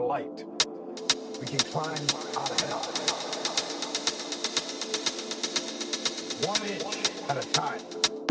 Light. We can climb out of hell. One inch at a time.